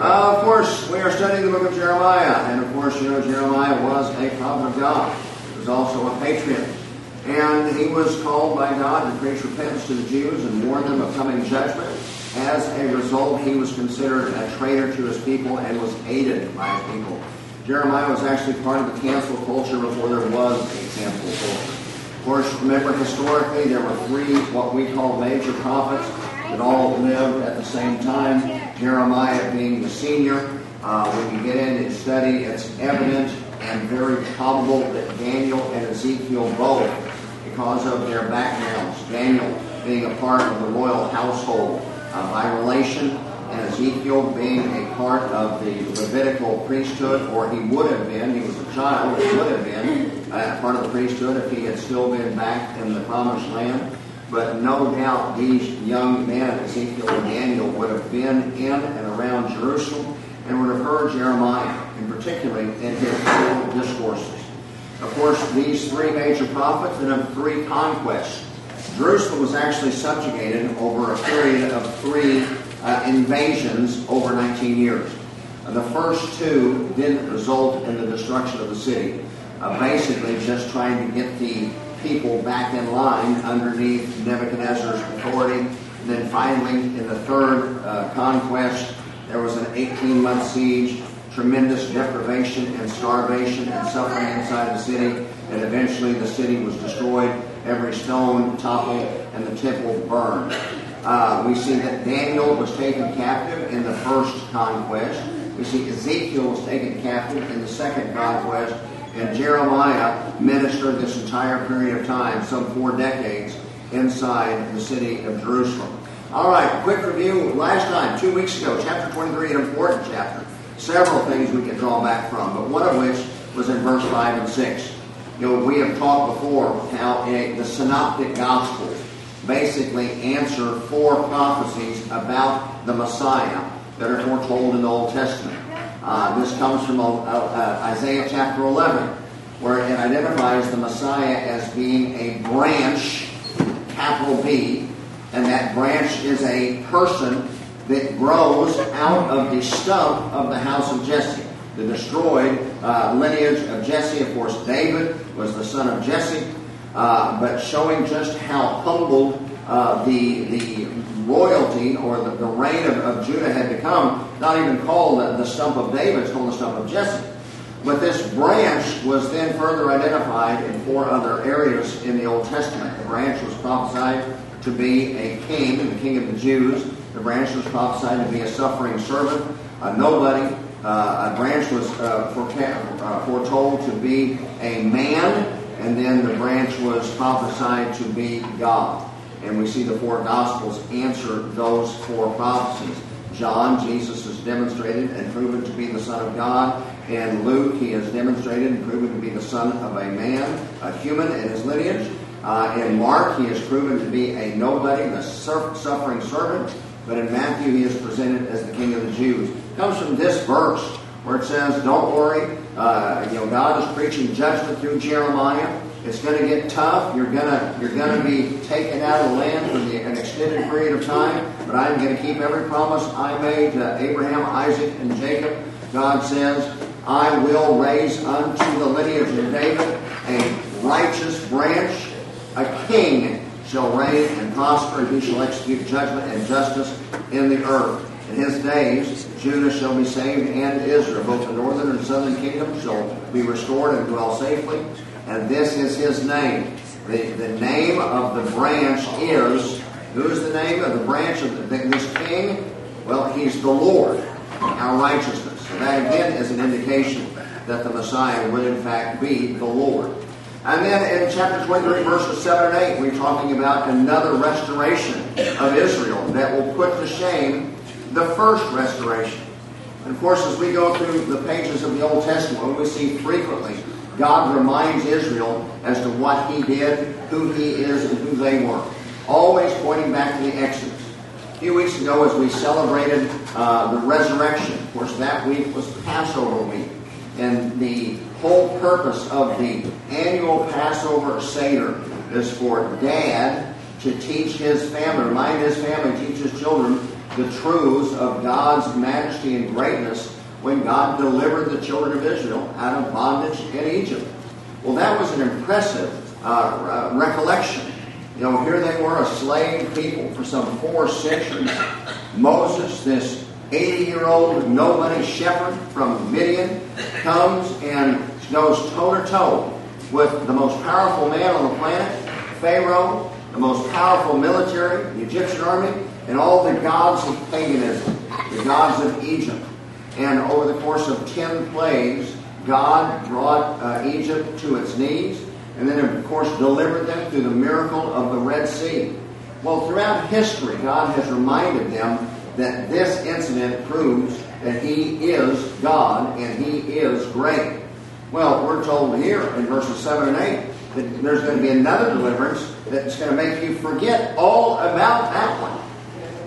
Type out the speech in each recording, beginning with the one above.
Uh, of course, we are studying the book of Jeremiah, and of course, you know Jeremiah was a prophet of God. He was also a patriot. And he was called by God to preach repentance to the Jews and warn them of coming judgment. As a result, he was considered a traitor to his people and was hated by his people. Jeremiah was actually part of the cancel culture before there was a cancel culture. Of course, remember historically there were three what we call major prophets that all lived at the same time. Jeremiah being the senior. Uh, when you get in and study, it's evident and very probable that Daniel and Ezekiel both, because of their backgrounds, Daniel being a part of the royal household uh, by relation, and Ezekiel being a part of the Levitical priesthood, or he would have been, he was a child, he would have been uh, part of the priesthood if he had still been back in the promised land. But no doubt these young men, Ezekiel and Daniel, would have been in and around Jerusalem and would have heard Jeremiah, in particular in his oral discourses. Of course, these three major prophets and of three conquests. Jerusalem was actually subjugated over a period of three uh, invasions over 19 years. Uh, the first two didn't result in the destruction of the city, uh, basically just trying to get the people back in line underneath Nebuchadnezzar's authority. And then finally, in the third uh, conquest, there was an 18 month siege, tremendous deprivation and starvation and suffering inside the city, and eventually the city was destroyed. Every stone toppled and the temple burned. Uh, we see that Daniel was taken captive in the first conquest. We see Ezekiel was taken captive in the second conquest. And Jeremiah ministered this entire period of time, some four decades, inside the city of Jerusalem. All right, quick review. Last time, two weeks ago, chapter 23, an important chapter. Several things we can draw back from, but one of which was in verse 5 and 6. You know, we have talked before how the synoptic gospels basically answer four prophecies about the Messiah that are foretold in the Old Testament. Uh, this comes from uh, uh, Isaiah chapter 11, where it identifies the Messiah as being a branch, capital B, and that branch is a person that grows out of the stump of the house of Jesse. The destroyed uh, lineage of Jesse, of course, David was the son of Jesse, uh, but showing just how humbled uh, the, the royalty or the, the reign of, of, Judah had become, not even called the, the stump of David, it's called the stump of Jesse. But this branch was then further identified in four other areas in the Old Testament. The branch was prophesied to be a king, the king of the Jews. The branch was prophesied to be a suffering servant, a nobody. Uh, a branch was uh, uh foretold to be a man, and then the branch was prophesied to be God. And we see the four Gospels answer those four prophecies. John, Jesus is demonstrated and proven to be the Son of God. And Luke, he is demonstrated and proven to be the son of a man, a human in his lineage. Uh, in Mark, he is proven to be a nobody, the suffering servant. But in Matthew, he is presented as the King of the Jews. It comes from this verse where it says, "Don't worry, uh, you know God is preaching judgment through Jeremiah." It's going to get tough. You're going to you're going to be taken out of the land for the, an extended period of time. But I'm going to keep every promise I made to Abraham, Isaac, and Jacob. God says, "I will raise unto the lineage of David a righteous branch, a king." Shall reign and prosper, and he shall execute judgment and justice in the earth. In his days, Judah shall be saved, and Israel. Both the northern and southern kingdom shall be restored and dwell safely and this is his name. The, the name of the branch is, who is the name of the branch of the, this king? Well, he's the Lord, our righteousness. So that again is an indication that the Messiah would in fact be the Lord. And then in chapter 23, verses 7 and 8, we're talking about another restoration of Israel that will put to shame the first restoration. And of course, as we go through the pages of the Old Testament, we see frequently God reminds Israel as to what he did, who he is, and who they were. Always pointing back to the Exodus. A few weeks ago, as we celebrated uh, the resurrection, of course, that week was Passover week. And the whole purpose of the annual Passover Seder is for dad to teach his family, remind his family, teach his children the truths of God's majesty and greatness when God delivered the children of Israel out of bondage in Egypt. Well, that was an impressive uh, recollection. You know, here they were, a slave people for some four centuries. Moses, this 80 year old nobody shepherd from Midian, comes and goes toe to toe with the most powerful man on the planet, Pharaoh, the most powerful military, the Egyptian army, and all the gods of paganism, the gods of Egypt. And over the course of 10 plagues, God brought uh, Egypt to its knees, and then, of course, delivered them through the miracle of the Red Sea. Well, throughout history, God has reminded them that this incident proves that He is God and He is great. Well, we're told here in verses 7 and 8 that there's going to be another deliverance that's going to make you forget all about that one.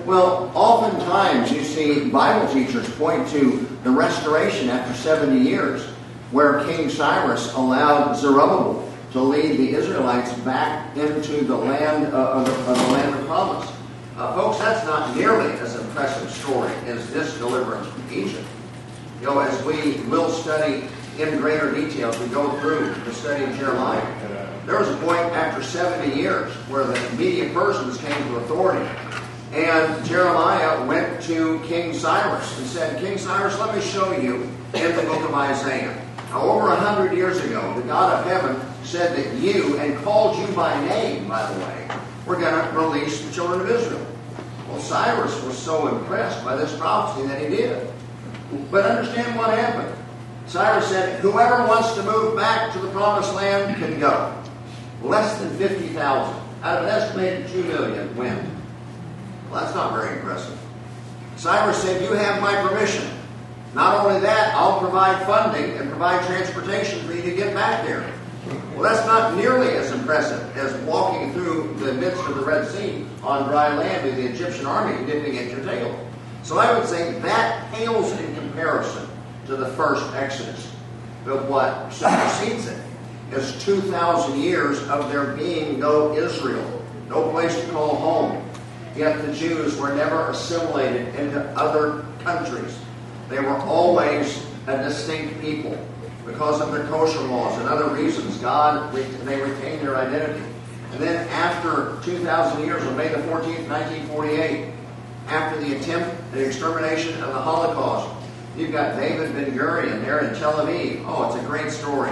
Well, oftentimes you see Bible teachers point to the restoration after 70 years, where King Cyrus allowed Zerubbabel to lead the Israelites back into the land of, the, of, the, land of promise. Uh, folks, that's not nearly as impressive story as this deliverance from Egypt. You know, as we will study in greater detail as we go through the study of Jeremiah, there was a point after 70 years where the Median Persians came to authority. And Jeremiah went to King Cyrus and said, King Cyrus, let me show you in the book of Isaiah. Now, over a hundred years ago, the God of heaven said that you, and called you by name, by the way, were going to release the children of Israel. Well, Cyrus was so impressed by this prophecy that he did. But understand what happened. Cyrus said, whoever wants to move back to the promised land can go. Less than 50,000 out of an estimated 2 million went. Well, that's not very impressive. Cyrus said, You have my permission. Not only that, I'll provide funding and provide transportation for you to get back there. Well, that's not nearly as impressive as walking through the midst of the Red Sea on dry land with the Egyptian army dipping at your tail. So I would say that pales in comparison to the first Exodus. But what supersedes it is 2,000 years of there being no Israel, no place to call home. Yet the Jews were never assimilated into other countries. They were always a distinct people because of the kosher laws and other reasons. God, they retained their identity. And then after 2,000 years, on May the 14th, 1948, after the attempt, the extermination of the Holocaust, you've got David Ben Gurion there in Tel Aviv. Oh, it's a great story.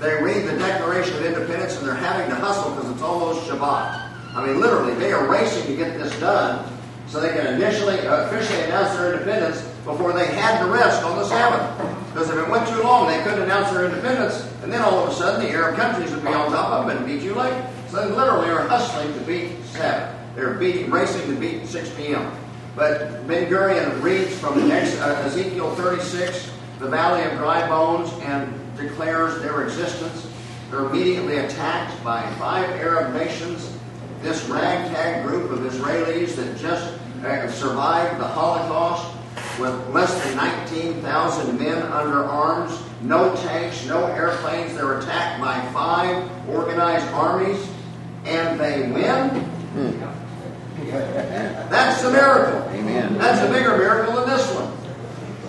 They read the Declaration of Independence and they're having to hustle because it's almost Shabbat. I mean, literally, they are racing to get this done so they can initially, uh, officially announce their independence before they had to rest on the Sabbath. Because if it went too long, they couldn't announce their independence, and then all of a sudden the Arab countries would be on top of them and beat you late. So they literally are hustling to beat Sabbath. They're beating, racing to beat 6 p.m. But Ben Gurion reads from uh, Ezekiel 36, the valley of dry bones, and declares their existence. They're immediately attacked by five Arab nations this ragtag group of Israelis that just uh, survived the Holocaust with less than 19,000 men under arms, no tanks, no airplanes. They're attacked by five organized armies, and they win. That's the miracle. Amen. That's a bigger miracle than this one.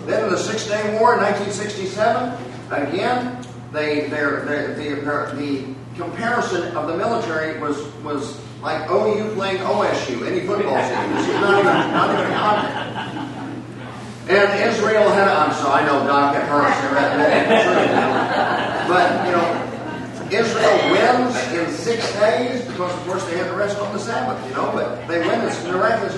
Then in the Six Day War in 1967, again, they, they're, they're, the, the comparison of the military was, was like OU playing OSU, any football team. Is not even, not even contact. And Israel had, I'm sorry, I know Doc got hurt. But, you know, Israel wins in six days because, of course, they had to rest on the Sabbath, you know, but they win this miraculous.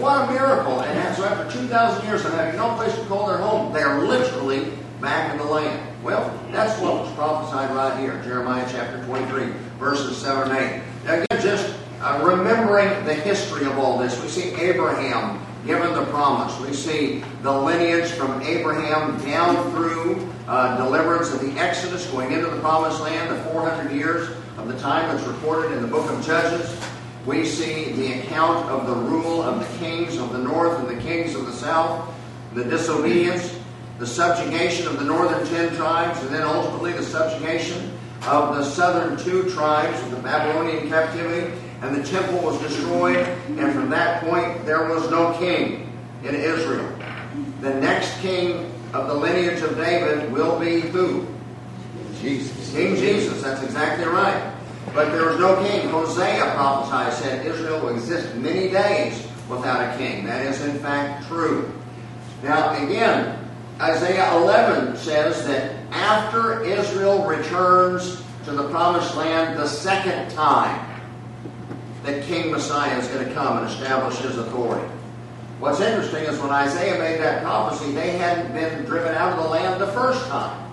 What a miracle. And so after 2,000 years of having no place to call their home, they are literally back in the land. Well, that's what was prophesied right here, Jeremiah chapter 23, verses 7 and 8. Again, just uh, remembering the history of all this, we see Abraham given the promise. We see the lineage from Abraham down through uh, deliverance of the Exodus, going into the promised land, the 400 years of the time that's recorded in the book of Judges. We see the account of the rule of the kings of the north and the kings of the south, the disobedience, the subjugation of the northern ten tribes, and then ultimately the subjugation of the southern two tribes of the Babylonian captivity, and the temple was destroyed, and from that point there was no king. in Israel. The next king of the lineage of David will be who? Jesus. King Jesus. That's exactly right. But there was no king. Hosea prophesied, said Israel will exist many days without a king. That is, in fact, true. Now, again, Isaiah 11 says that after Israel returns to the promised land the second time, that King Messiah is going to come and establish his authority. What's interesting is when Isaiah made that prophecy, they hadn't been driven out of the land the first time.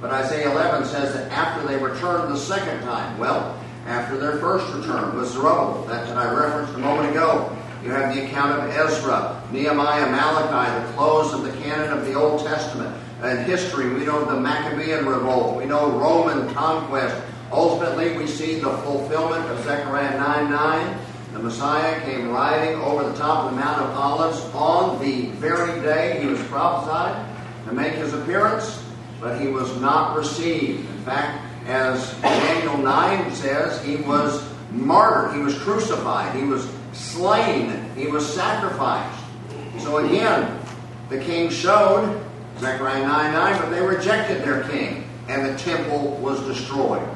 But Isaiah 11 says that after they returned the second time, well, after their first return was Zerubbabel, that, that I referenced a moment ago. You have the account of Ezra, Nehemiah, Malachi, the close of the canon of the Old Testament. In history, we know the Maccabean revolt, we know Roman conquest. Ultimately, we see the fulfillment of Zechariah 9 9. The Messiah came riding over the top of the Mount of Olives on the very day he was prophesied to make his appearance but he was not received. In fact, as Daniel 9 says, he was martyred, he was crucified, he was slain, he was sacrificed. So again, the king showed, Zechariah 9 9, but they rejected their king, and the temple was destroyed.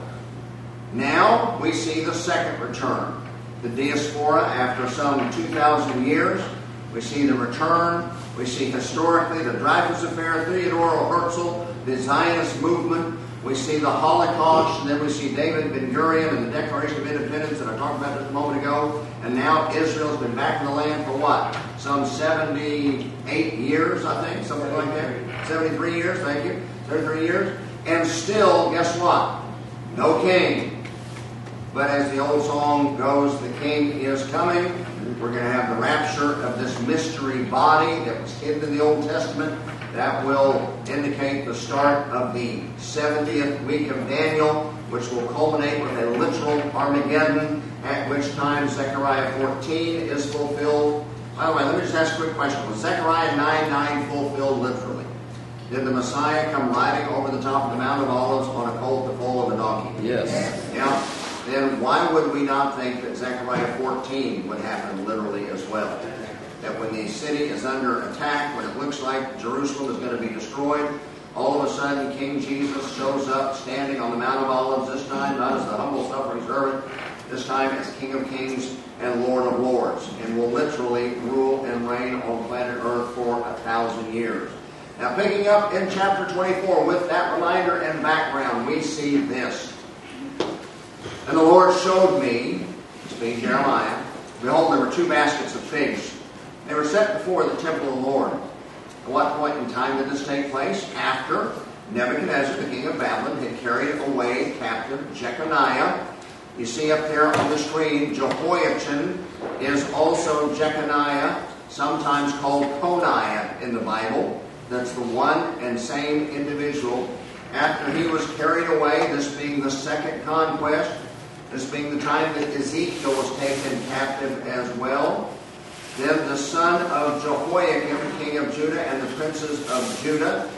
Now we see the second return. The diaspora, after some 2,000 years, we see the return. We see historically the Dreyfus Affair, Theodore Herzl, the Zionist movement. We see the Holocaust, and then we see David Ben Gurion and the Declaration of Independence that I talked about just a moment ago. And now Israel's been back in the land for what? Some 78 years, I think, something like that. 73 years, thank you. 73 years. And still, guess what? No king. But as the old song goes, the king is coming. We're going to have the rapture of this mystery body that was hidden in the Old Testament that will indicate the start of the 70th week of Daniel, which will culminate with a literal Armageddon, at which time Zechariah 14 is fulfilled. By the way, let me just ask a quick question. Was Zechariah 9 9 fulfilled literally? Did the Messiah come riding over the top of the Mount of Olives on a colt the foal of a donkey? Yes. Yeah. Then why would we not think that Zechariah 14 would happen literally as well? that when the city is under attack, when it looks like Jerusalem is going to be destroyed, all of a sudden King Jesus shows up standing on the Mount of Olives, this time not as the humble suffering servant, this time as King of Kings and Lord of Lords, and will literally rule and reign on planet Earth for a thousand years. Now, picking up in chapter 24 with that reminder and background, we see this. And the Lord showed me, speaking Jeremiah, behold, there were two baskets of figs they were set before the temple of the Lord. At what point in time did this take place? After Nebuchadnezzar, the king of Babylon, had carried away captive Jeconiah. You see up there on the screen, Jehoiachin is also Jeconiah, sometimes called Coniah in the Bible. That's the one and same individual. After he was carried away, this being the second conquest, this being the time that Ezekiel was taken captive as well. Then the son of Jehoiakim, king of Judah, and the princes of Judah,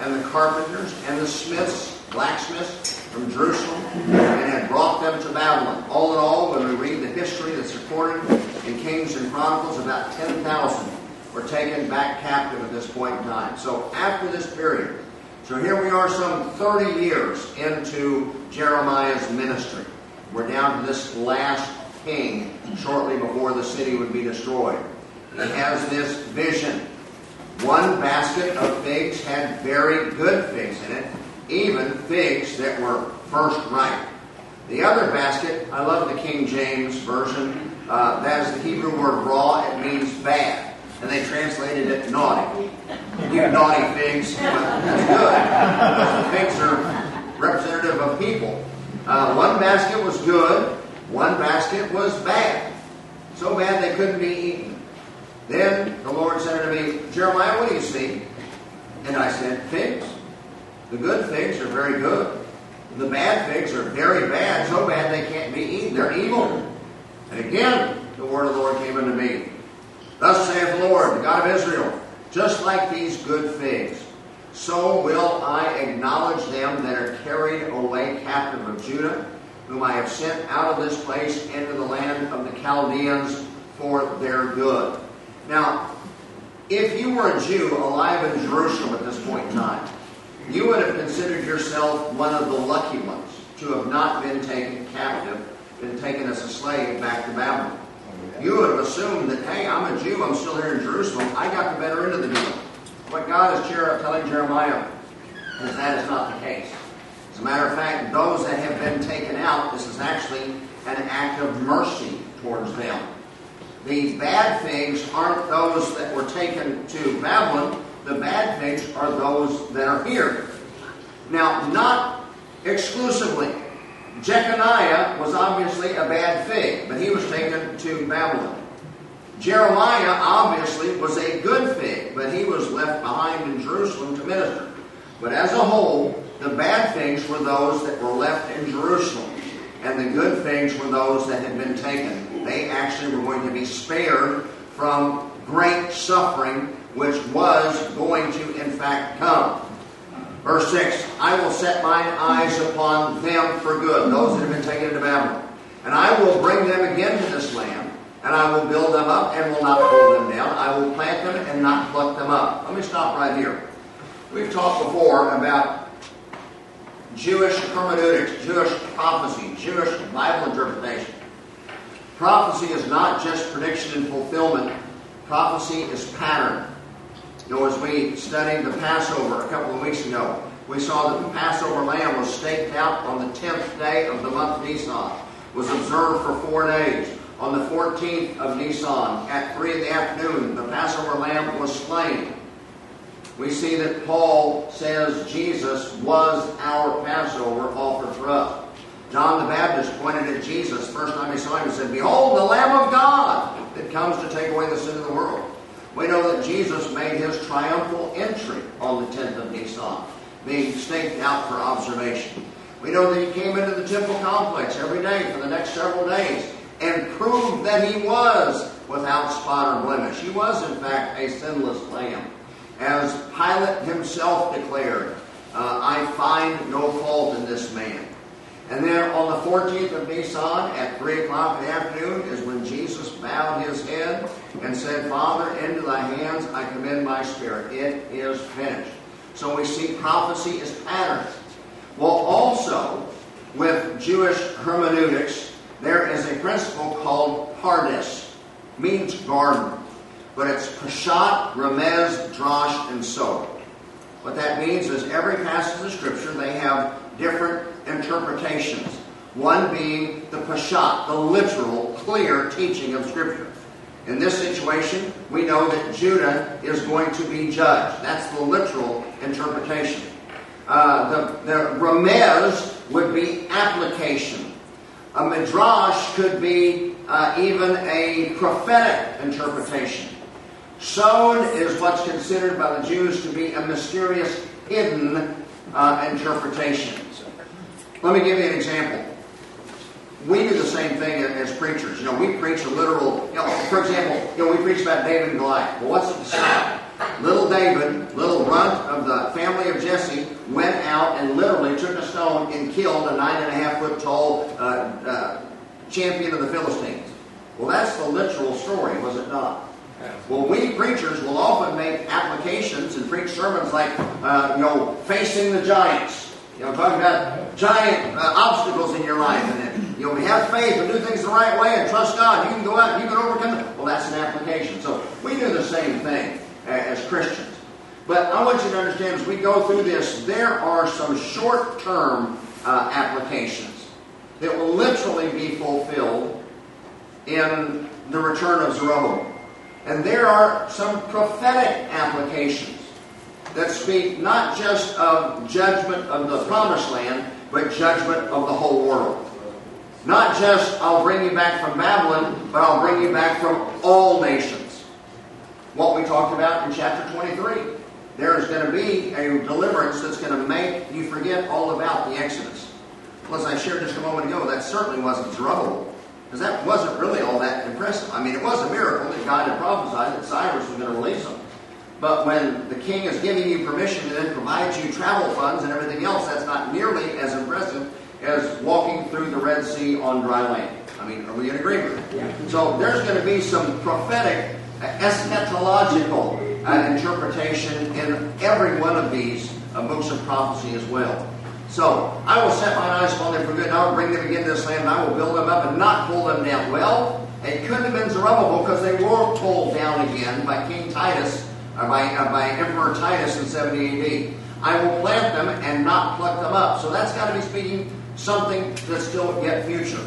and the carpenters, and the smiths, blacksmiths from Jerusalem, and had brought them to Babylon. All in all, when we read the history that's recorded in Kings and Chronicles, about 10,000 were taken back captive at this point in time. So after this period, so here we are some 30 years into Jeremiah's ministry. We're down to this last king shortly before the city would be destroyed. He has this vision. One basket of figs had very good figs in it, even figs that were first ripe. The other basket, I love the King James Version. Uh, that is the Hebrew word raw. It means bad. And they translated it naughty. You naughty figs. That's good. Figs are representative of people. Uh, one basket was good. One basket was bad, so bad they couldn't be eaten. Then the Lord said to me, Jeremiah, what do you see? And I said, Figs. The good figs are very good. The bad figs are very bad, so bad they can't be eaten. They're evil. And again, the word of the Lord came unto me. Thus saith the Lord, the God of Israel, just like these good figs, so will I acknowledge them that are carried away captive of Judah whom I have sent out of this place into the land of the Chaldeans for their good. Now, If you were a Jew alive in Jerusalem at this point in time, you would have considered yourself one of the lucky ones to have not been taken captive, been taken as a slave back to Babylon. You would have assumed that, hey, I'm a Jew, I'm still here in Jerusalem, I got the better end of the deal. What God is telling Jeremiah is that is not the case. As a matter of fact, those that have been taken out, this is actually an act of mercy towards them. The bad things aren't those that were taken to Babylon. The bad figs are those that are here. Now, not exclusively. Jeconiah was obviously a bad fig, but he was taken to Babylon. Jeremiah obviously was a good fig, but he was left behind in Jerusalem to minister. But as a whole, the bad figs were those that were left in Jerusalem, and the good figs were those that had been taken. They actually were going to be spared from great suffering, which was going to, in fact, come. Verse 6 I will set mine eyes upon them for good, those that have been taken into Babylon. And I will bring them again to this land, and I will build them up and will not pull them down. I will plant them and not pluck them up. Let me stop right here. We've talked before about Jewish hermeneutics, Jewish prophecy, Jewish Bible interpretation. Prophecy is not just prediction and fulfillment. Prophecy is pattern. You know, as we studied the Passover a couple of weeks ago, we saw that the Passover lamb was staked out on the 10th day of the month Nisan, was observed for four days. On the 14th of Nisan, at 3 in the afternoon, the Passover lamb was slain. We see that Paul says Jesus was our Passover offered for us. John the Baptist pointed at Jesus first time he saw him and said, Behold, the Lamb of God that comes to take away the sin of the world. We know that Jesus made his triumphal entry on the 10th of Nisan, being staked out for observation. We know that he came into the temple complex every day for the next several days and proved that he was without spot or blemish. He was, in fact, a sinless lamb. As Pilate himself declared, uh, I find no fault in this man. And then on the 14th of Nisan at 3 o'clock in the afternoon is when Jesus bowed his head and said, Father, into thy hands I commend my spirit. It is finished. Sod we see prophecy as patterns. Well, also, with Jewish hermeneutics, there is a principle called pardes, means garden. But it's Peshat, Remez, Drash, and So. What that means is every passage of Scripture, they have different interpretations. One being the Peshat, the literal, clear teaching of Scripture. In this situation, we know that Judah is going to be judged. That's the literal interpretation. Uh, the, the remez would be application. A midrash could be uh, even a prophetic interpretation. Sod is what's considered by the Jews to be a mysterious, hidden uh, interpretation. Let me give you an example. We do the same thing as preachers. You know, we preach a literal, you know, for example, you know, we preach about David and Goliath. Well, what's it say? Little David, little runt of the family of Jesse, went out and literally took a stone and killed a nine and a half foot tall uh, uh, champion of the Philistines. Well, that's the literal story, was it not? Well, we preachers will often make applications and preach sermons like, uh, you know, facing the giants. You know, talking about giant uh, obstacles in your life, and then you know, have faith and do things the right way and trust God. You can go out and you can overcome it. Well, that's an application. So we do the same thing as Christians. But I want you to understand as we go through this, there are some short-term uh, applications that will literally be fulfilled in the return of Zerubbabel. And there are some prophetic applications that speak not just of judgment of the promised land, but judgment of the whole world. Not just, I'll bring you back from Babylon, but I'll bring you back from all nations. What we talked about in chapter 23. There is going to be a deliverance that's going to make you forget all about the Exodus. As I shared just a moment ago, that certainly wasn't Zerubbabel. Because that wasn't really all that impressive. I mean, it was a miracle that God had prophesied that Cyrus was going to release them. But when the king is giving you permission to then provide you travel funds and everything else, that's not nearly as impressive as walking through the Red Sea on dry land. I mean, are we in agreement? Yeah. So there's going to be some prophetic, eschatological uh, interpretation in every one of these uh, books of prophecy as well. So I will set my eyes upon them for good, and I will bring them again to this land, and I will build them up and not pull them down. Well, it couldn't have been Zerubbabel because they were pulled down again by King Titus, or by, uh, by Emperor Titus in 70 AD. I will plant them and not pluck them up. So that's got to be speaking something that's still yet future.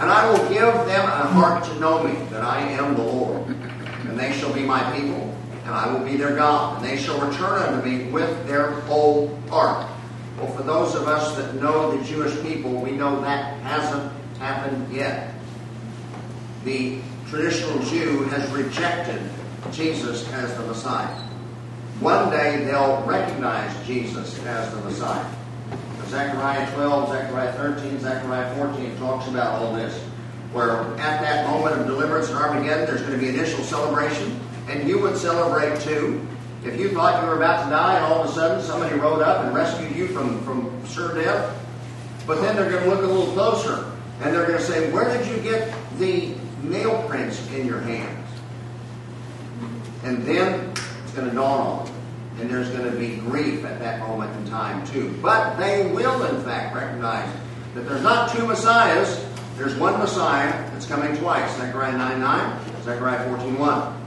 And I will give them a heart to know me, that I am the Lord. And they shall be my people, and I will be their God. And they shall return unto me with their whole heart. Well, for those of us that know the Jewish people, we know that hasn't happened yet. The traditional Jew has rejected Jesus as the Messiah. One day they'll recognize Jesus as the Messiah. Zechariah 12, Zechariah 13, Zechariah 14 talks about all this. Where at that moment of deliverance in Armageddon, there's going to be initial celebration, and you would celebrate too. If you thought you were about to die, and all of a sudden somebody rode up and rescued you from, from sure death, but then they're going to look a little closer, and they're going to say, Where did you get the nail prints in your hands? And then it's going to dawn on them. And there's going to be grief at that moment in time, too. But they will, in fact, recognize that there's not two Messiahs. There's one Messiah that's coming twice. Zechariah 9 9, Zechariah 14 1.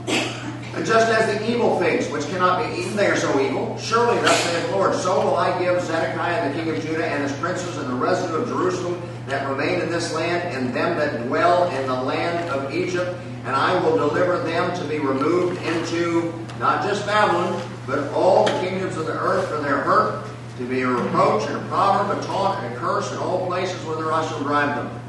And just as the evil figs, which cannot be eaten, they are so evil. Surely, thus saith the Lord, so will I give Zedekiah the king of Judah and his princes and the residue of Jerusalem that remain in this land, and them that dwell in the land of Egypt, and I will deliver them to be removed into not just Babylon, but all the kingdoms of the earth for their hurt, to be a reproach and a proverb, a taunt and a curse in all places whither I shall drive them.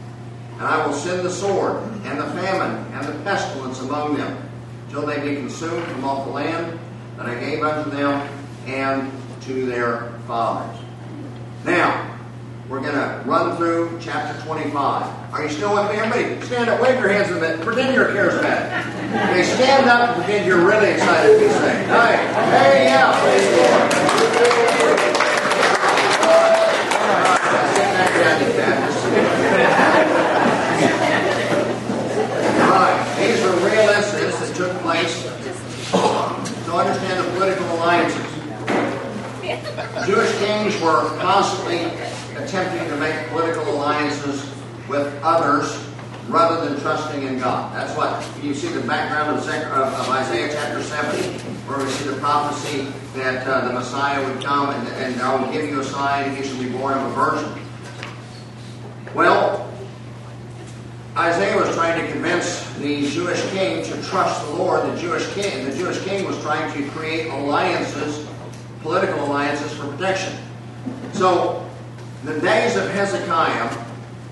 And I will send the sword, and the famine, and the pestilence among them, till they be consumed from off the land that I gave unto them and to their fathers. Now, we're going to run through chapter 25. Are you still with me? Everybody, stand up, wave your hands a bit, pretend you're charismatic. Okay, stand up and pretend you're really excited to be saved. All right, hey, yeah, praise the Lord. All right, these are real incidents that took place um, to understand the political alliances. Jewish kings were constantly attempting to make political alliances with others rather than trusting in God. That's what you see the background of, Isaiah chapter 7, where we see the prophecy that uh, the Messiah would come and, and I will give you a sign, he shall be born of a virgin. Well, Isaiah was trying to convince the Jewish king to trust the Lord. The Jewish king, the Jewish king was trying to create alliances, political alliances for protection. So, the days of Hezekiah,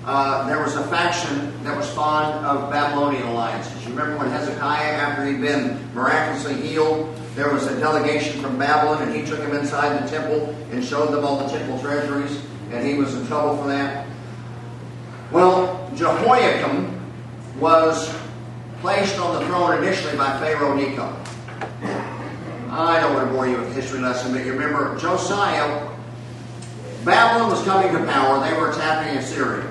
uh, there was a faction that was fond of Babylonian alliances. You remember when Hezekiah, after he'd been miraculously healed, there was a delegation from Babylon, and he took him inside the temple and showed them all the temple treasuries, and he was in trouble for that. Well, Jehoiakim was placed on the throne initially by Pharaoh Necho. I don't want to bore you with history lesson, but you remember Josiah, Babylon was coming to power. They were attacking Assyria.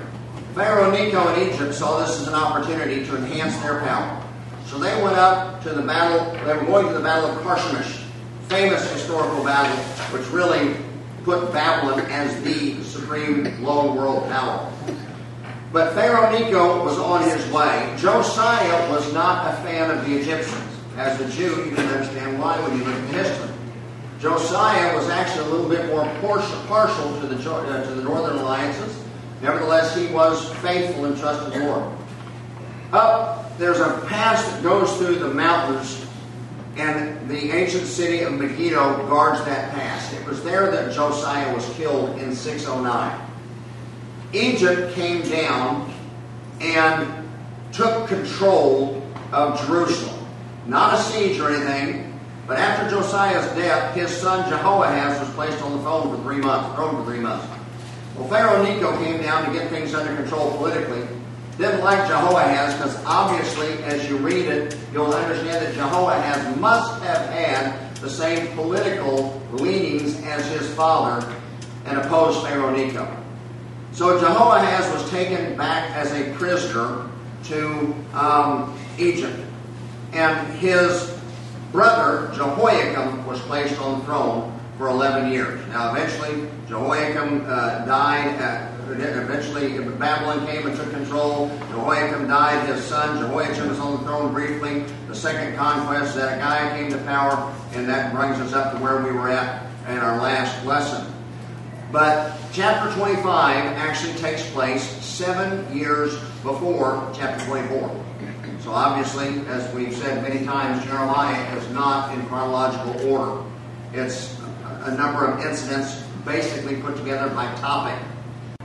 Pharaoh Necho in Egypt saw this as an opportunity to enhance their power. So they went up to the battle, they were going to the Battle of Carchemish, famous historical battle, which really put Babylon as the supreme low world power. But Pharaoh Necho was on his way. Josiah was not a fan of the Egyptians. As a Jew, you can understand why when you look at history. Josiah was actually a little bit more partial to the, uh, to the northern alliances. Nevertheless, he was faithful and trusted Lord. Up, there's a pass that goes through the mountains, and the ancient city of Megiddo guards that pass. It was there that Josiah was killed in 609. Egypt came down and took control of Jerusalem. Not a siege or anything, but after Josiah's death, his son Jehoahaz was placed on the throne for three months, throne for three months. Well, Pharaoh Necho came down to get things under control politically. Didn't like Jehoahaz because obviously, as you read it, you'll understand that Jehoahaz must have had the same political leanings as his father and opposed Pharaoh Necho. So Jehoahaz was taken back as a prisoner to um, Egypt. And his brother Jehoiakim was placed on the throne for 11 years. Now, eventually, Jehoiakim uh, died. At, eventually, Babylon came and took control. Jehoiakim died. His son Jehoiachin was on the throne briefly. The second conquest, guy came to power, and that brings us up to where we were at in our last lesson. But chapter 25 actually takes place seven years before chapter 24. So obviously, as we've said many times, Jeremiah is not in chronological order. It's a number of incidents basically put together by topic.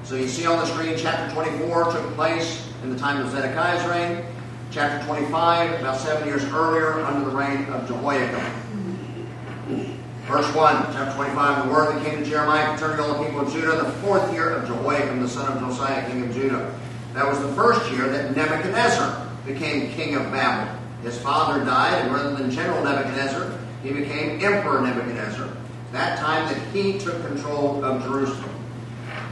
So you see on the screen, chapter 24 took place in the time of Zedekiah's reign. Chapter 25, about seven years earlier, under the reign of Jehoiakim. Verse 1, chapter 25, the word that came to Jeremiah concerning all the people of Judah, the fourth year of Jehoiakim, the son of Josiah, king of Judah. That was the first year that Nebuchadnezzar became king of Babylon. His father died, and rather than General Nebuchadnezzar, he became Emperor Nebuchadnezzar. That time that he took control of Jerusalem.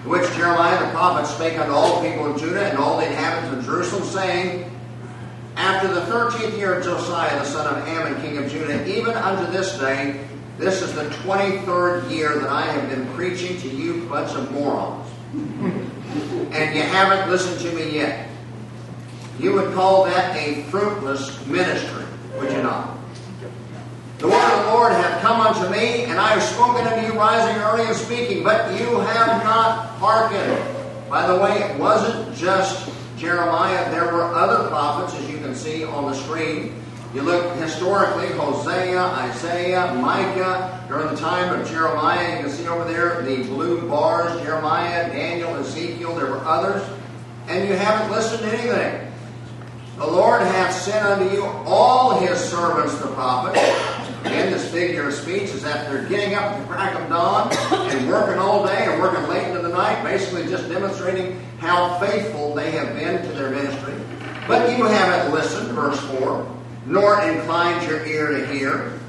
To which Jeremiah the prophet spake unto all the people of Judah and all the inhabitants of Jerusalem, saying, After the thirteenth year of Josiah the son of Amon, king of Judah, even unto this day, this is the twenty-third year that I have been preaching to you bunch of morons. and you haven't listened to me yet. You would call that a fruitless ministry, would you not? The word of the Lord hath come unto me, and I have spoken unto you rising early and speaking, but you have not hearkened. By the way, it wasn't just Jeremiah, there were other prophets, as you can see on the screen. You look historically, Hosea, Isaiah, Micah, during the time of Jeremiah, you can see over there the blue bars, Jeremiah, Daniel, Ezekiel, there were others. And you haven't listened to anything. The Lord hath sent unto you all his servants the prophets. Again, this figure of speech is that they're getting up at the crack of dawn and working all day and working late into the night, basically just demonstrating how faithful they have been to their ministry. But you haven't listened, verse 4, nor inclined your ear to hear.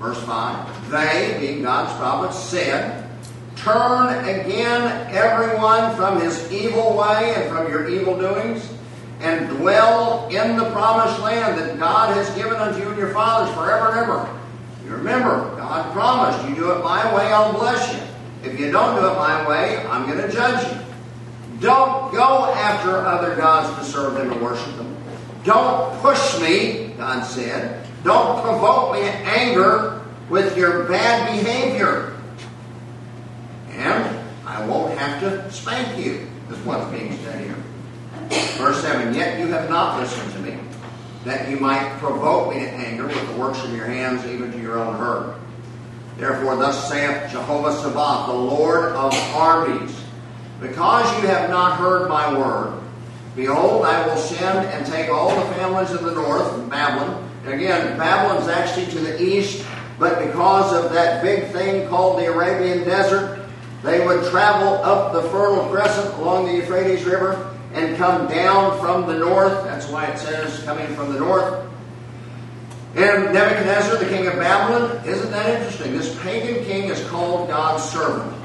Verse 5. They, being God's prophets, said, Turn again everyone from his evil way and from your evil doings and dwell in the promised land that God has given unto you and your fathers forever and ever. You remember, God promised, you do it my way, I'll bless you. If you don't do it my way, I'm going to judge you. Don't go after other gods to serve them and worship them. Don't push me, God said. Don't provoke me to anger with your bad behavior. And I won't have to spank you, is what's being said here. Verse 7 Yet you have not listened to me, that you might provoke me to anger with the works of your hands, even to your own hurt. Therefore, thus saith Jehovah Sabaoth, the Lord of armies, because you have not heard my word, behold, I will send and take all the families of the north, Babylon. Again, Babylon's actually to the east, but because of that big thing called the Arabian Desert, they would travel up the Fertile Crescent along the Euphrates River and come down from the north. That's why it says coming from the north. And Nebuchadnezzar, the king of Babylon, isn't that interesting? This pagan king is called God's servant.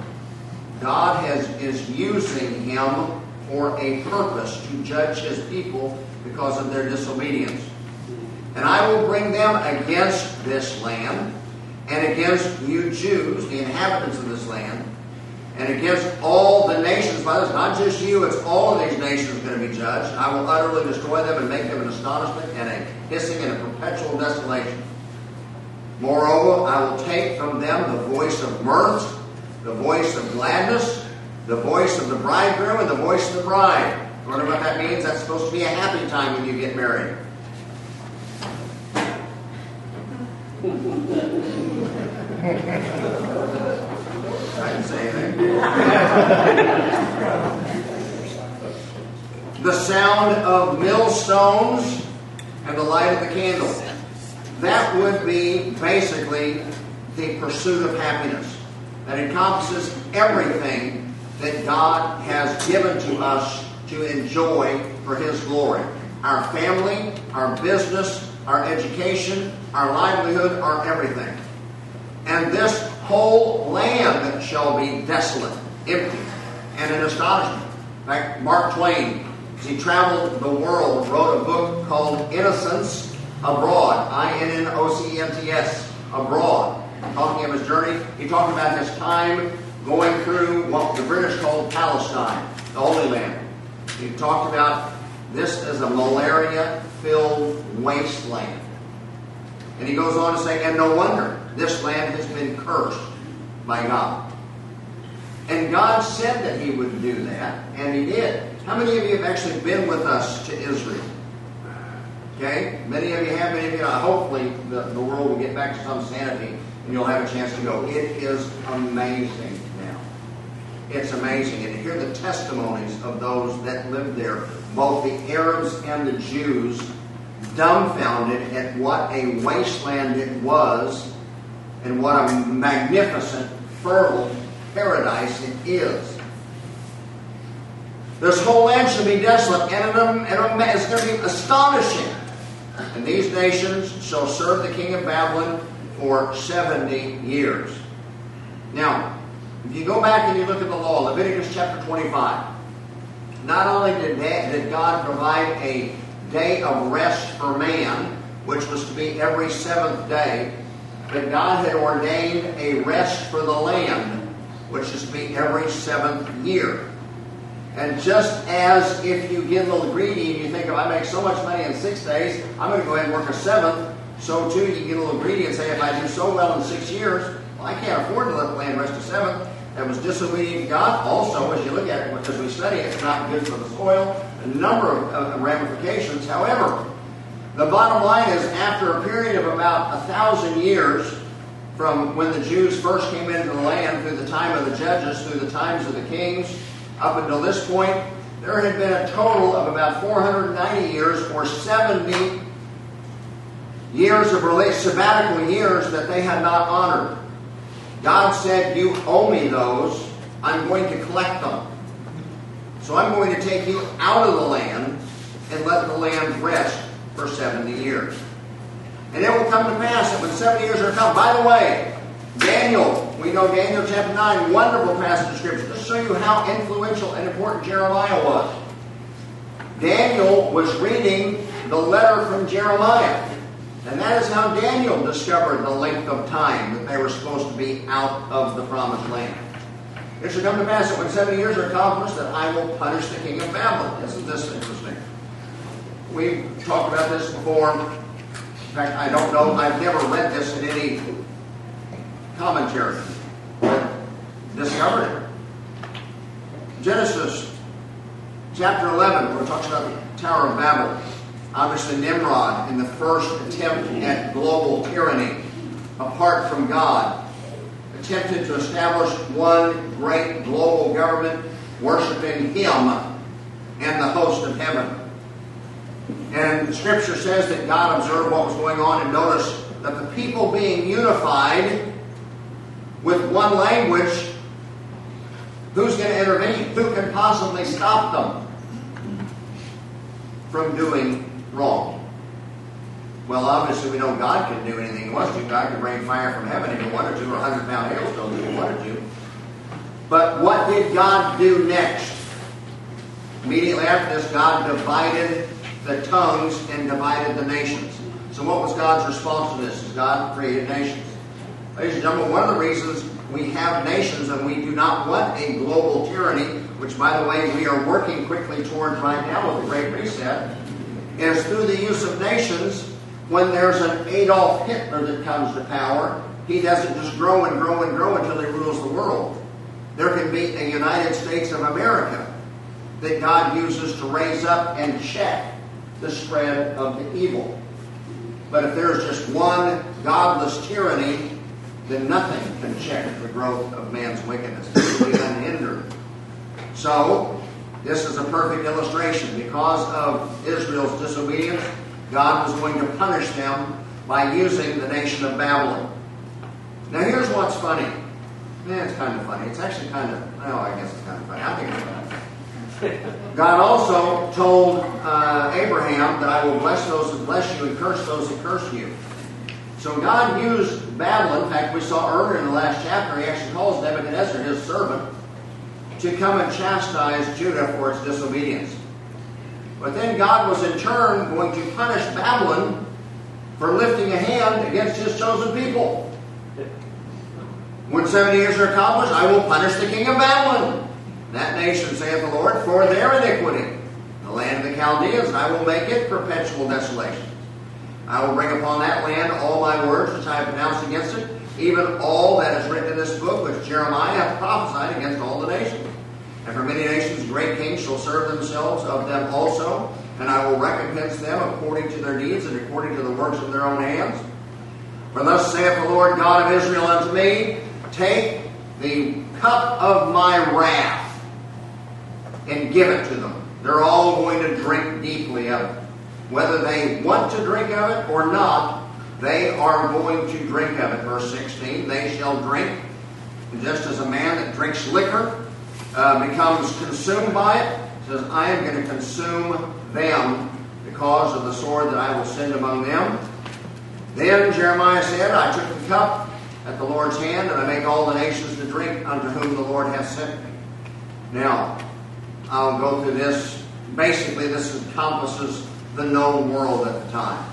God has, is using him for a purpose to judge his people because of their disobedience. And I will bring them against this land and against you Jews, the inhabitants of this land, and against all the nations by this, not just you, it's all of these nations going to be judged. I will utterly destroy them and make them an astonishment and a hissing and a perpetual desolation. Moreover, I will take from them the voice of mirth, the voice of gladness, the voice of the bridegroom, and the voice of the bride. Wonder what that means? That's supposed to be a happy time when you get married. I say anything. the sound of millstones and the light of the candle. That would be basically the pursuit of happiness. That encompasses everything that God has given to us to enjoy for His glory. Our family, our business, our education, our livelihood, our everything. And this whole land shall be desolate, empty, and in astonishment. In fact, Mark Twain, as he traveled the world, wrote a book called Innocents abroad. I-N-N-O-C-E-N-T-S. Abroad. Talking of his journey, he talked about his time going through what the British called Palestine, the Holy Land. He talked about this as a malaria-filled wasteland. And he goes on to say, and no wonder this land has been cursed by God. And God said that he would do that, and he did. How many of you have actually been with us to Israel? Okay? Many of you have, many of you. Hopefully, the, the world will get back to some sanity and you'll have a chance to go. It is amazing now. It's amazing. And to hear the testimonies of those that lived there, both the Arabs and the Jews, dumbfounded at what a wasteland it was and what a magnificent, fertile paradise it is. This whole land shall be desolate, and it's going to be astonishing. And these nations shall serve the king of Babylon for 70 years. Now, if you go back and you look at the law, Leviticus chapter 25, not only did, did God provide a day of rest for man, which was to be every seventh day, but God had ordained a rest for the land, which is to be every seventh year. And just as if you get a little greedy and you think, if I make so much money in six days, I'm going to go ahead and work a seventh, so too you get a little greedy and say, if I do so well in six years, well, I can't afford to let the land rest a seventh. That was disobedient to God. Also, as you look at it, because we study it, it's not good for the soil. A number of, of ramifications. However, the bottom line is, after a period of about a thousand years, from when the Jews first came into the land through the time of the judges, through the times of the kings, up until this point, there had been a total of about 490 years or 70 years of sabbatical years that they had not honored. God said, You owe me those. I'm going to collect them. So I'm going to take you out of the land and let the land rest for 70 years. And it will come to pass that when 70 years are come, by the way, Daniel, we know Daniel chapter 9, wonderful passage of scripture, to show you how influential and important Jeremiah was. Daniel was reading the letter from Jeremiah. And that is how Daniel discovered the length of time that they were supposed to be out of the promised land. It shall come to pass that when 70 years are accomplished, that I will punish the king of Babylon. Isn't this interesting? We've talked about this before. In fact, I don't know, I've never read this in any commentary, but discovered it. Genesis chapter 11, where it talks about the Tower of Babel. Obviously, Nimrod, in the first attempt at global tyranny, apart from God, attempted to establish one great global government, worshiping him and the host of heaven. And Scripture says that God observed what was going on and noticed that the people being unified with one language, who's going to intervene? Who can possibly stop them from doing wrong? Well, obviously, we know God can do anything He wants to. God can rain fire from heaven if He wanted to, or a 100 pound hailstones if He wanted to. But what did God do next? Immediately after this, God divided the tongues and divided the nations. So, what was God's response to this? Is God created nations? Ladies and gentlemen, one of the reasons we have nations and we do not want a global tyranny, which, by the way, we are working quickly towards right now with the Great Reset, is through the use of nations. When there's an Adolf Hitler that comes to power, he doesn't just grow and grow and grow until he rules the world. There can be a United States of America that God uses to raise up and check the spread of the evil. But if there's just one godless tyranny, then nothing can check the growth of man's wickedness. It will be unhindered. So, this is a perfect illustration. Because of Israel's disobedience, God was going to punish them by using the nation of Babylon. Now, here's what's funny. Yeah, it's kind of funny. It's actually kind of, well, I guess it's kind of funny. I think it's funny. God also told uh, Abraham that I will bless those that bless you and curse those that curse you. So God used Babylon. In fact, we saw earlier in the last chapter, he actually calls Nebuchadnezzar his servant to come and chastise Judah for its disobedience. But then God was in turn going to punish Babylon for lifting a hand against his chosen people. When 70 years are accomplished, I will punish the king of Babylon, that nation, saith the Lord, for their iniquity, the land of the Chaldeans, I will make it perpetual desolation. I will bring upon that land all my words which I have pronounced against it, even all that is written in this book which Jeremiah hath prophesied against all the nations. And for many nations great kings shall serve themselves of them also, and I will recompense them according to their deeds and according to the works of their own hands. For thus saith the Lord God of Israel unto me, Take the cup of my wrath and give it to them. They're all going to drink deeply of it. Whether they want to drink of it or not, they are going to drink of it. Verse 16, they shall drink. just as a man that drinks liquor uh, becomes consumed by it, says, I am going to consume them because of the sword that I will send among them. Then Jeremiah said, I took the cup at the Lord's hand, and I make all the nations to drink unto whom the Lord hath sent me. Now, I'll go through this. Basically, this encompasses the known world at the time.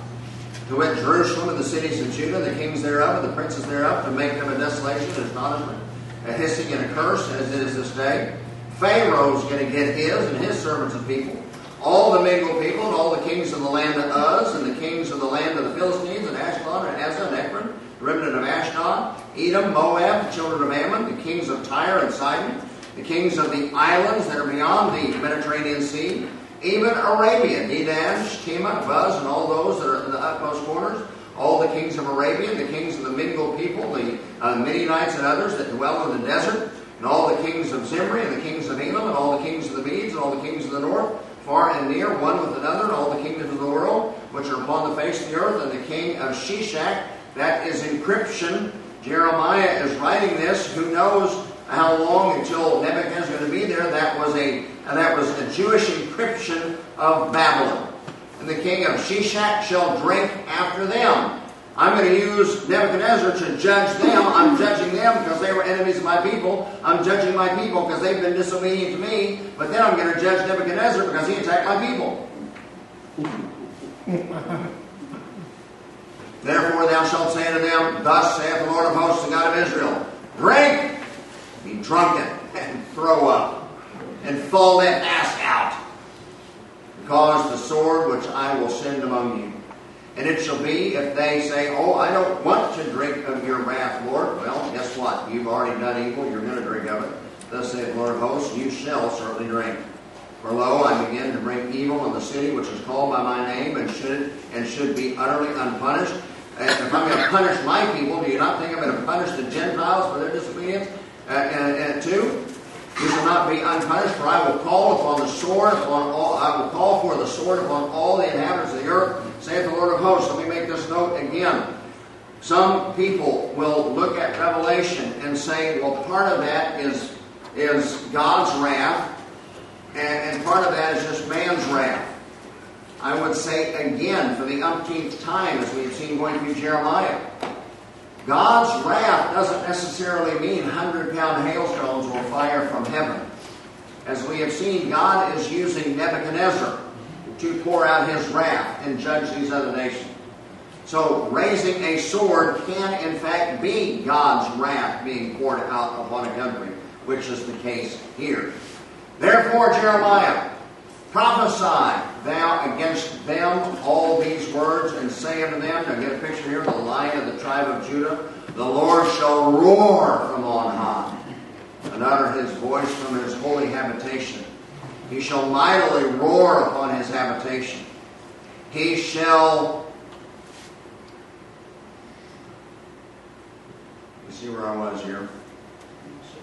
To wit, Jerusalem and the cities of Judah, the kings thereof, and the princes thereof, to make them a desolation, and astonishment, a hissing and a curse, as it is this day. Pharaoh's going to get his and his servants and people. All the mingled people and all the kings of the land of Uz and the kings of the land of the Philistines and Ashkelon and Azzah and Ekron, the remnant of Ashdod, Edom, Moab, the children of Ammon, the kings of Tyre and Sidon, the kings of the islands that are beyond the Mediterranean Sea, even Arabia, Dedan, Shema, Buz, and all those that are in the utmost corners, all the kings of Arabia, the kings of the mingled people, the uh, Midianites and others that dwell in the desert, and all the kings of Zimri, and the kings of Elam, and all the kings of the Medes, and all the kings of the north, far and near, one with another, and all the kingdoms of the world, which are upon the face of the earth, and the king of Sheshach, that is encryption. Jeremiah is writing this. Who knows how long until Nebuchadnezzar is going to be there? That was a that was a Jewish encryption of Babylon. And the king of Sheshach shall drink after them. I'm going to use Nebuchadnezzar to judge them. I'm judging them because they were enemies of my people. I'm judging my people because they've been disobedient to me. But then I'm going to judge Nebuchadnezzar because he attacked my people. Therefore thou shalt say unto them, Thus saith the Lord of hosts, the God of Israel, Drink, be drunken, and throw up, and fall that ass out, because the sword which I will send among you. And it shall be, if they say, Oh, I don't want to drink of your wrath, Lord, well, guess what? You've already done evil, you're going to drink of it. Thus saith Lord of hosts, You shall certainly drink. For lo, I begin to bring evil on the city which is called by my name, and should and should be utterly unpunished. And if I'm going to punish my people, do you not think I'm going to punish the Gentiles for their disobedience? Uh, and, and two, you shall not be unpunished, for I will call upon the sword upon all. I will call for the sword upon all the inhabitants of the earth, saith the Lord of hosts. Let me make this note again. Some people will look at Revelation and say, well, part of that is is God's wrath, and, and part of that is just man's wrath. I would say again, for the umpteenth time, as we've seen going through Jeremiah, God's wrath doesn't necessarily mean 100 pound hailstones will fire from heaven. As we have seen, God is using Nebuchadnezzar to pour out his wrath and judge these other nations. So, raising a sword can, in fact, be God's wrath being poured out upon a country, which is the case here. Therefore, Jeremiah, prophesy thou against them all these words, and say unto them, now get a picture here, the lion of the tribe of Judah, the Lord shall roar from on high, and utter his voice from his holy habitation. He shall mightily roar upon his habitation. He shall. You see where I was here?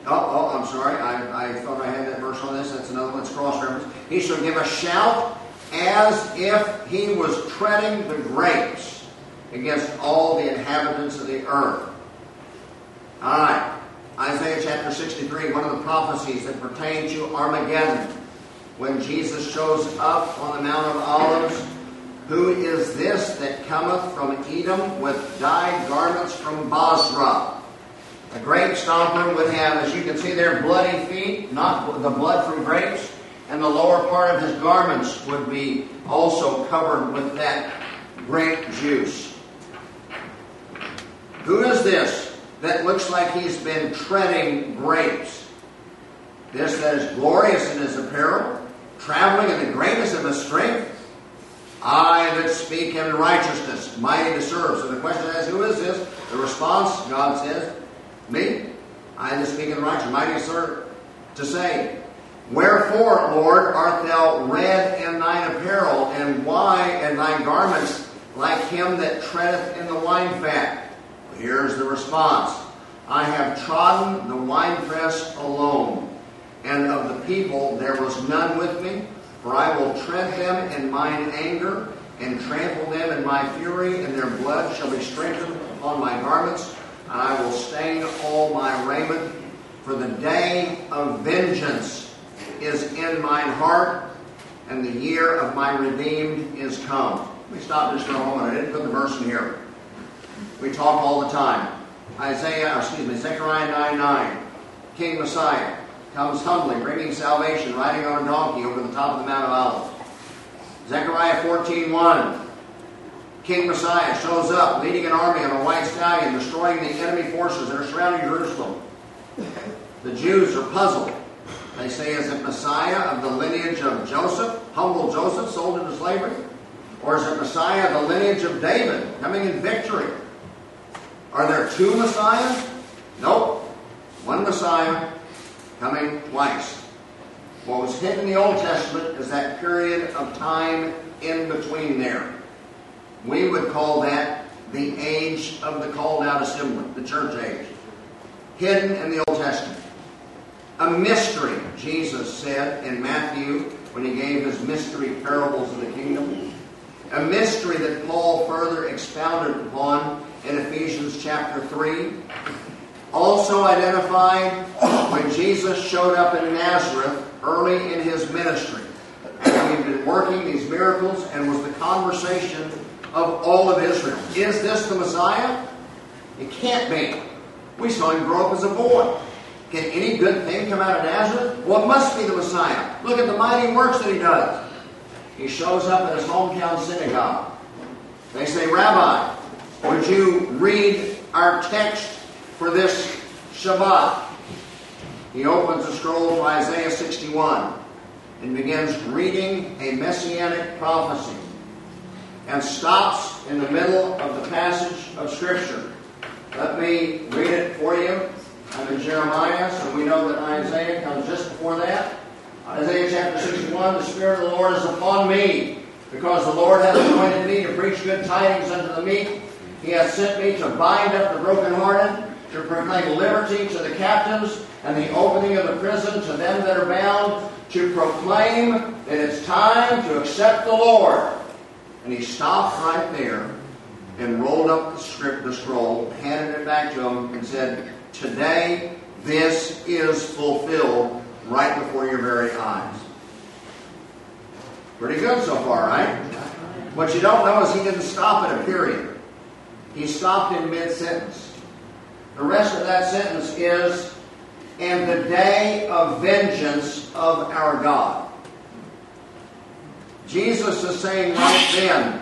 Oh, oh, I'm sorry. I, I thought I had that verse on this. That's another one's cross reference. He shall give a shout as if he was treading the grapes against all the inhabitants of the earth. All right. Isaiah chapter 63, one of the prophecies that pertain to Armageddon. When Jesus shows up on the Mount of Olives, who is this that cometh from Edom with dyed garments from Bozrah? A grape stomper would have, as you can see there, bloody feet, not the blood from grapes, and the lower part of his garments would be also covered with that grape juice. Who is this that looks like he's been treading grapes? This that is glorious in his apparel, traveling in the greatness of his strength? I that speak in righteousness, mighty to serve. So the question is, who is this? The response, God says, me. I that speak in righteousness, mighty sir. To say, Wherefore, Lord, art thou red in thine apparel, and why in thy garments like him that treadeth in the wine fat? Here's the response. I have trodden the winepress alone, and of the people there was none with me. For I will tread them in mine anger, and trample them in my fury, and their blood shall be strengthened upon my garments, and I will stain all my raiment. For the day of vengeance is in mine heart, and the year of my redeemed is come. Let me stop just for a moment. I didn't put the verse in here. We talk all the time. Isaiah, excuse me, Zechariah 9 9. King Messiah comes humbly, bringing salvation, riding on a donkey over the top of the Mount of Olives. Zechariah 14 1. King Messiah shows up, leading an army on a white stallion, destroying the enemy forces that are surrounding Jerusalem. The Jews are puzzled. They say, is it Messiah of the lineage of Joseph, humble Joseph, sold into slavery? Or is it Messiah of the lineage of David, coming in victory? Are there two Messiahs? Nope. One Messiah coming twice. What was hidden in the Old Testament is that period of time in between there. We would call that the age of the called out assembly, the church age. Hidden in the Old Testament. A mystery, Jesus said in Matthew when he gave his mystery parables of the kingdom. A mystery that Paul further expounded upon in Ephesians chapter 3. Also identified when Jesus showed up in Nazareth early in his ministry. He'd been working these miracles and was the conversation of all of Israel. Is this the Messiah? It can't be. We saw him grow up as a boy. Can any good thing come out of Nazareth? Well, it must be the Messiah. Look at the mighty works that he does. He shows up at his hometown synagogue. They say, Rabbi, would you read our text for this Shabbat? He opens the scroll to Isaiah 61 and begins reading a messianic prophecy and stops in the middle of the passage of Scripture. Let me read it for you. I'm in Jeremiah, so we know that Isaiah comes just before that. Isaiah chapter 61 The Spirit of the Lord is upon me, because the Lord hath anointed me to preach good tidings unto the meek. He hath sent me to bind up the brokenhearted, to proclaim liberty to the captives, and the opening of the prison to them that are bound, to proclaim that it's time to accept the Lord. And he stopped right there and rolled up the script, the scroll, handed it back to him, and said, Today this is fulfilled right before your very eyes. Pretty good so far, right? What you don't know is he didn't stop at a period. He stopped in mid sentence. The rest of that sentence is, and the day of vengeance of our God. Jesus is saying right then,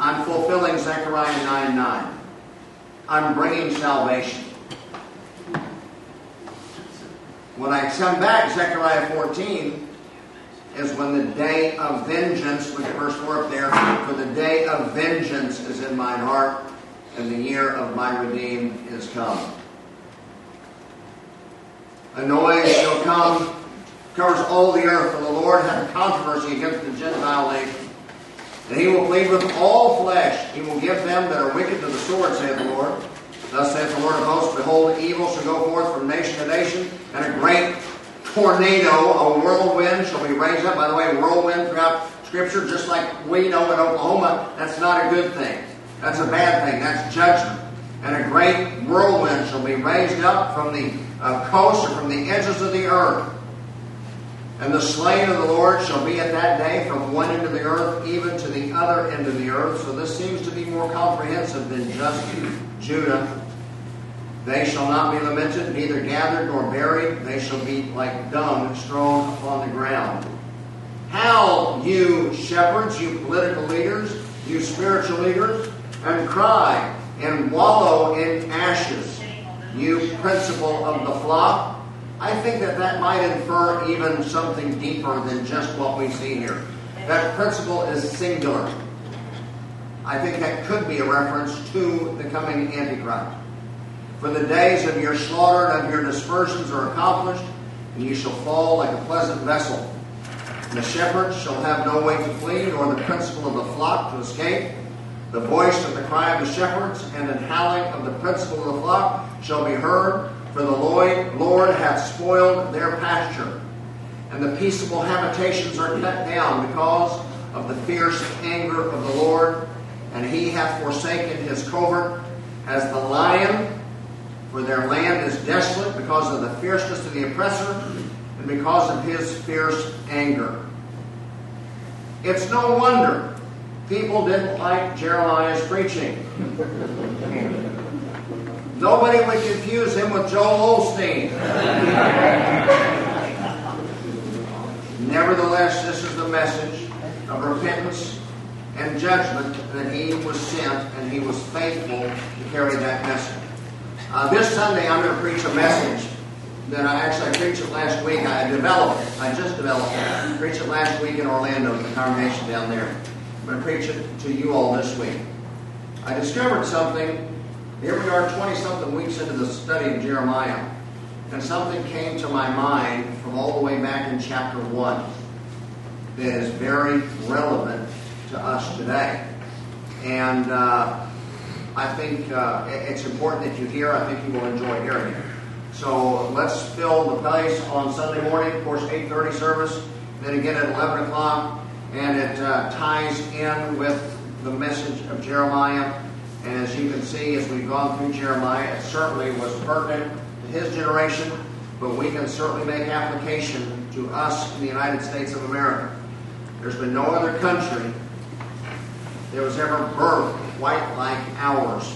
I'm fulfilling Zechariah 9 9. I'm bringing salvation. When I come back, Zechariah 14 is when the day of vengeance, look at verse 4 up there, for the day of vengeance is in mine heart, and the year of my redeemed is come. A noise shall come, covers all the earth, for the Lord hath a controversy against the Gentile nation. And he will plead with all flesh. He will give them that are wicked to the sword, saith the Lord. Thus saith the Lord of hosts, Behold, evil shall go forth from nation to nation, and a great tornado, a whirlwind shall be raised up. By the way, whirlwind throughout Scripture, just like we know in Oklahoma, that's not a good thing. That's a bad thing. That's judgment. And a great whirlwind shall be raised up from the uh, coast or from the edges of the earth. And the slain of the Lord shall be at that day from one end of the earth even to the other end of the earth. So this seems to be more comprehensive than just Judah. They shall not be lamented, neither gathered nor buried. They shall be like dung strewn upon the ground. Howl, you shepherds, you political leaders, you spiritual leaders, and cry, and wallow in ashes, you principal of the flock. I think that that might infer even something deeper than just what we see here. That principle is singular. I think that could be a reference to the coming Antichrist. For the days of your slaughter and of your dispersions are accomplished, and you shall fall like a pleasant vessel. And the shepherds shall have no way to flee, nor the principal of the flock to escape. The voice of the cry of the shepherds and the howling of the principal of the flock shall be heard, for the Lord hath spoiled their pasture. And the peaceable habitations are cut down because of the fierce anger of the Lord, and he hath forsaken his covert as the lion, for their land is desolate because of the fierceness of the oppressor and because of his fierce anger. It's no wonder people didn't like Jeremiah's preaching. Nobody would confuse him with Joel Osteen. Nevertheless, this is the message of repentance and judgment that he was sent, and he was faithful to carry that message. Uh, this Sunday, I'm going to preach a message that I actually preached it last week. I developed it. I just developed it. I preached it last week in Orlando, the congregation down there. I'm going to preach it to you all this week. I discovered something. Here we are, 20 something weeks into the study of Jeremiah, and something came to my mind from all the way back in chapter 1 that is very relevant to us today. And uh, I think uh, it's important that you hear. I think you will enjoy hearing it. So let's fill the place on Sunday morning, of course, 8.30 service, then again at 11 o'clock, and it uh, ties in with the message of Jeremiah. And as you can see, as we've gone through Jeremiah, it certainly was pertinent to his generation, but we can certainly make application to us in the United States of America. There's been no other country that was ever birthed quite like ours.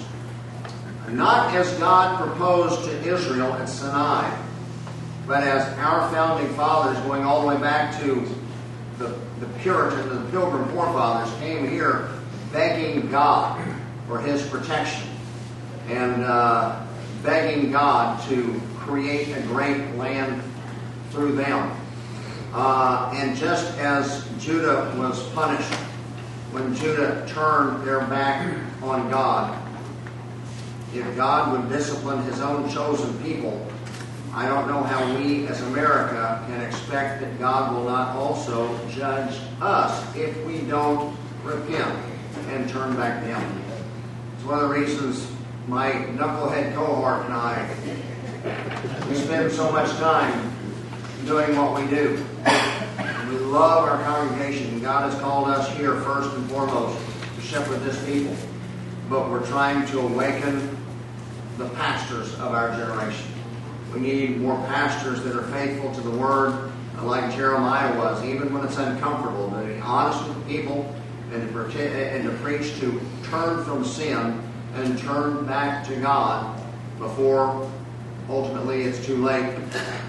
Not as God proposed to Israel at Sinai, but as our founding fathers, going all the way back to the, the Puritan, the Pilgrim forefathers, came here begging God for his protection and uh, begging God to create a great land through them. Uh, and just as Judah was punished when Judah turned their back on God, if God would discipline his own chosen people, I don't know how we as America can expect that God will not also judge us if we don't repent and turn back to Him. It's one of the reasons my knucklehead cohort and I we spend so much time doing what we do. We love our congregation. God has called us here first and foremost to shepherd this people. But we're trying to awaken the pastors of our generation. We need more pastors that are faithful to the word, like Jeremiah was, even when it's uncomfortable, to be honest with people and to, and to preach to turn from sin and turn back to God before ultimately it's too late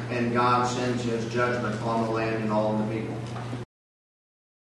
and God sends his judgment on the land and all the people.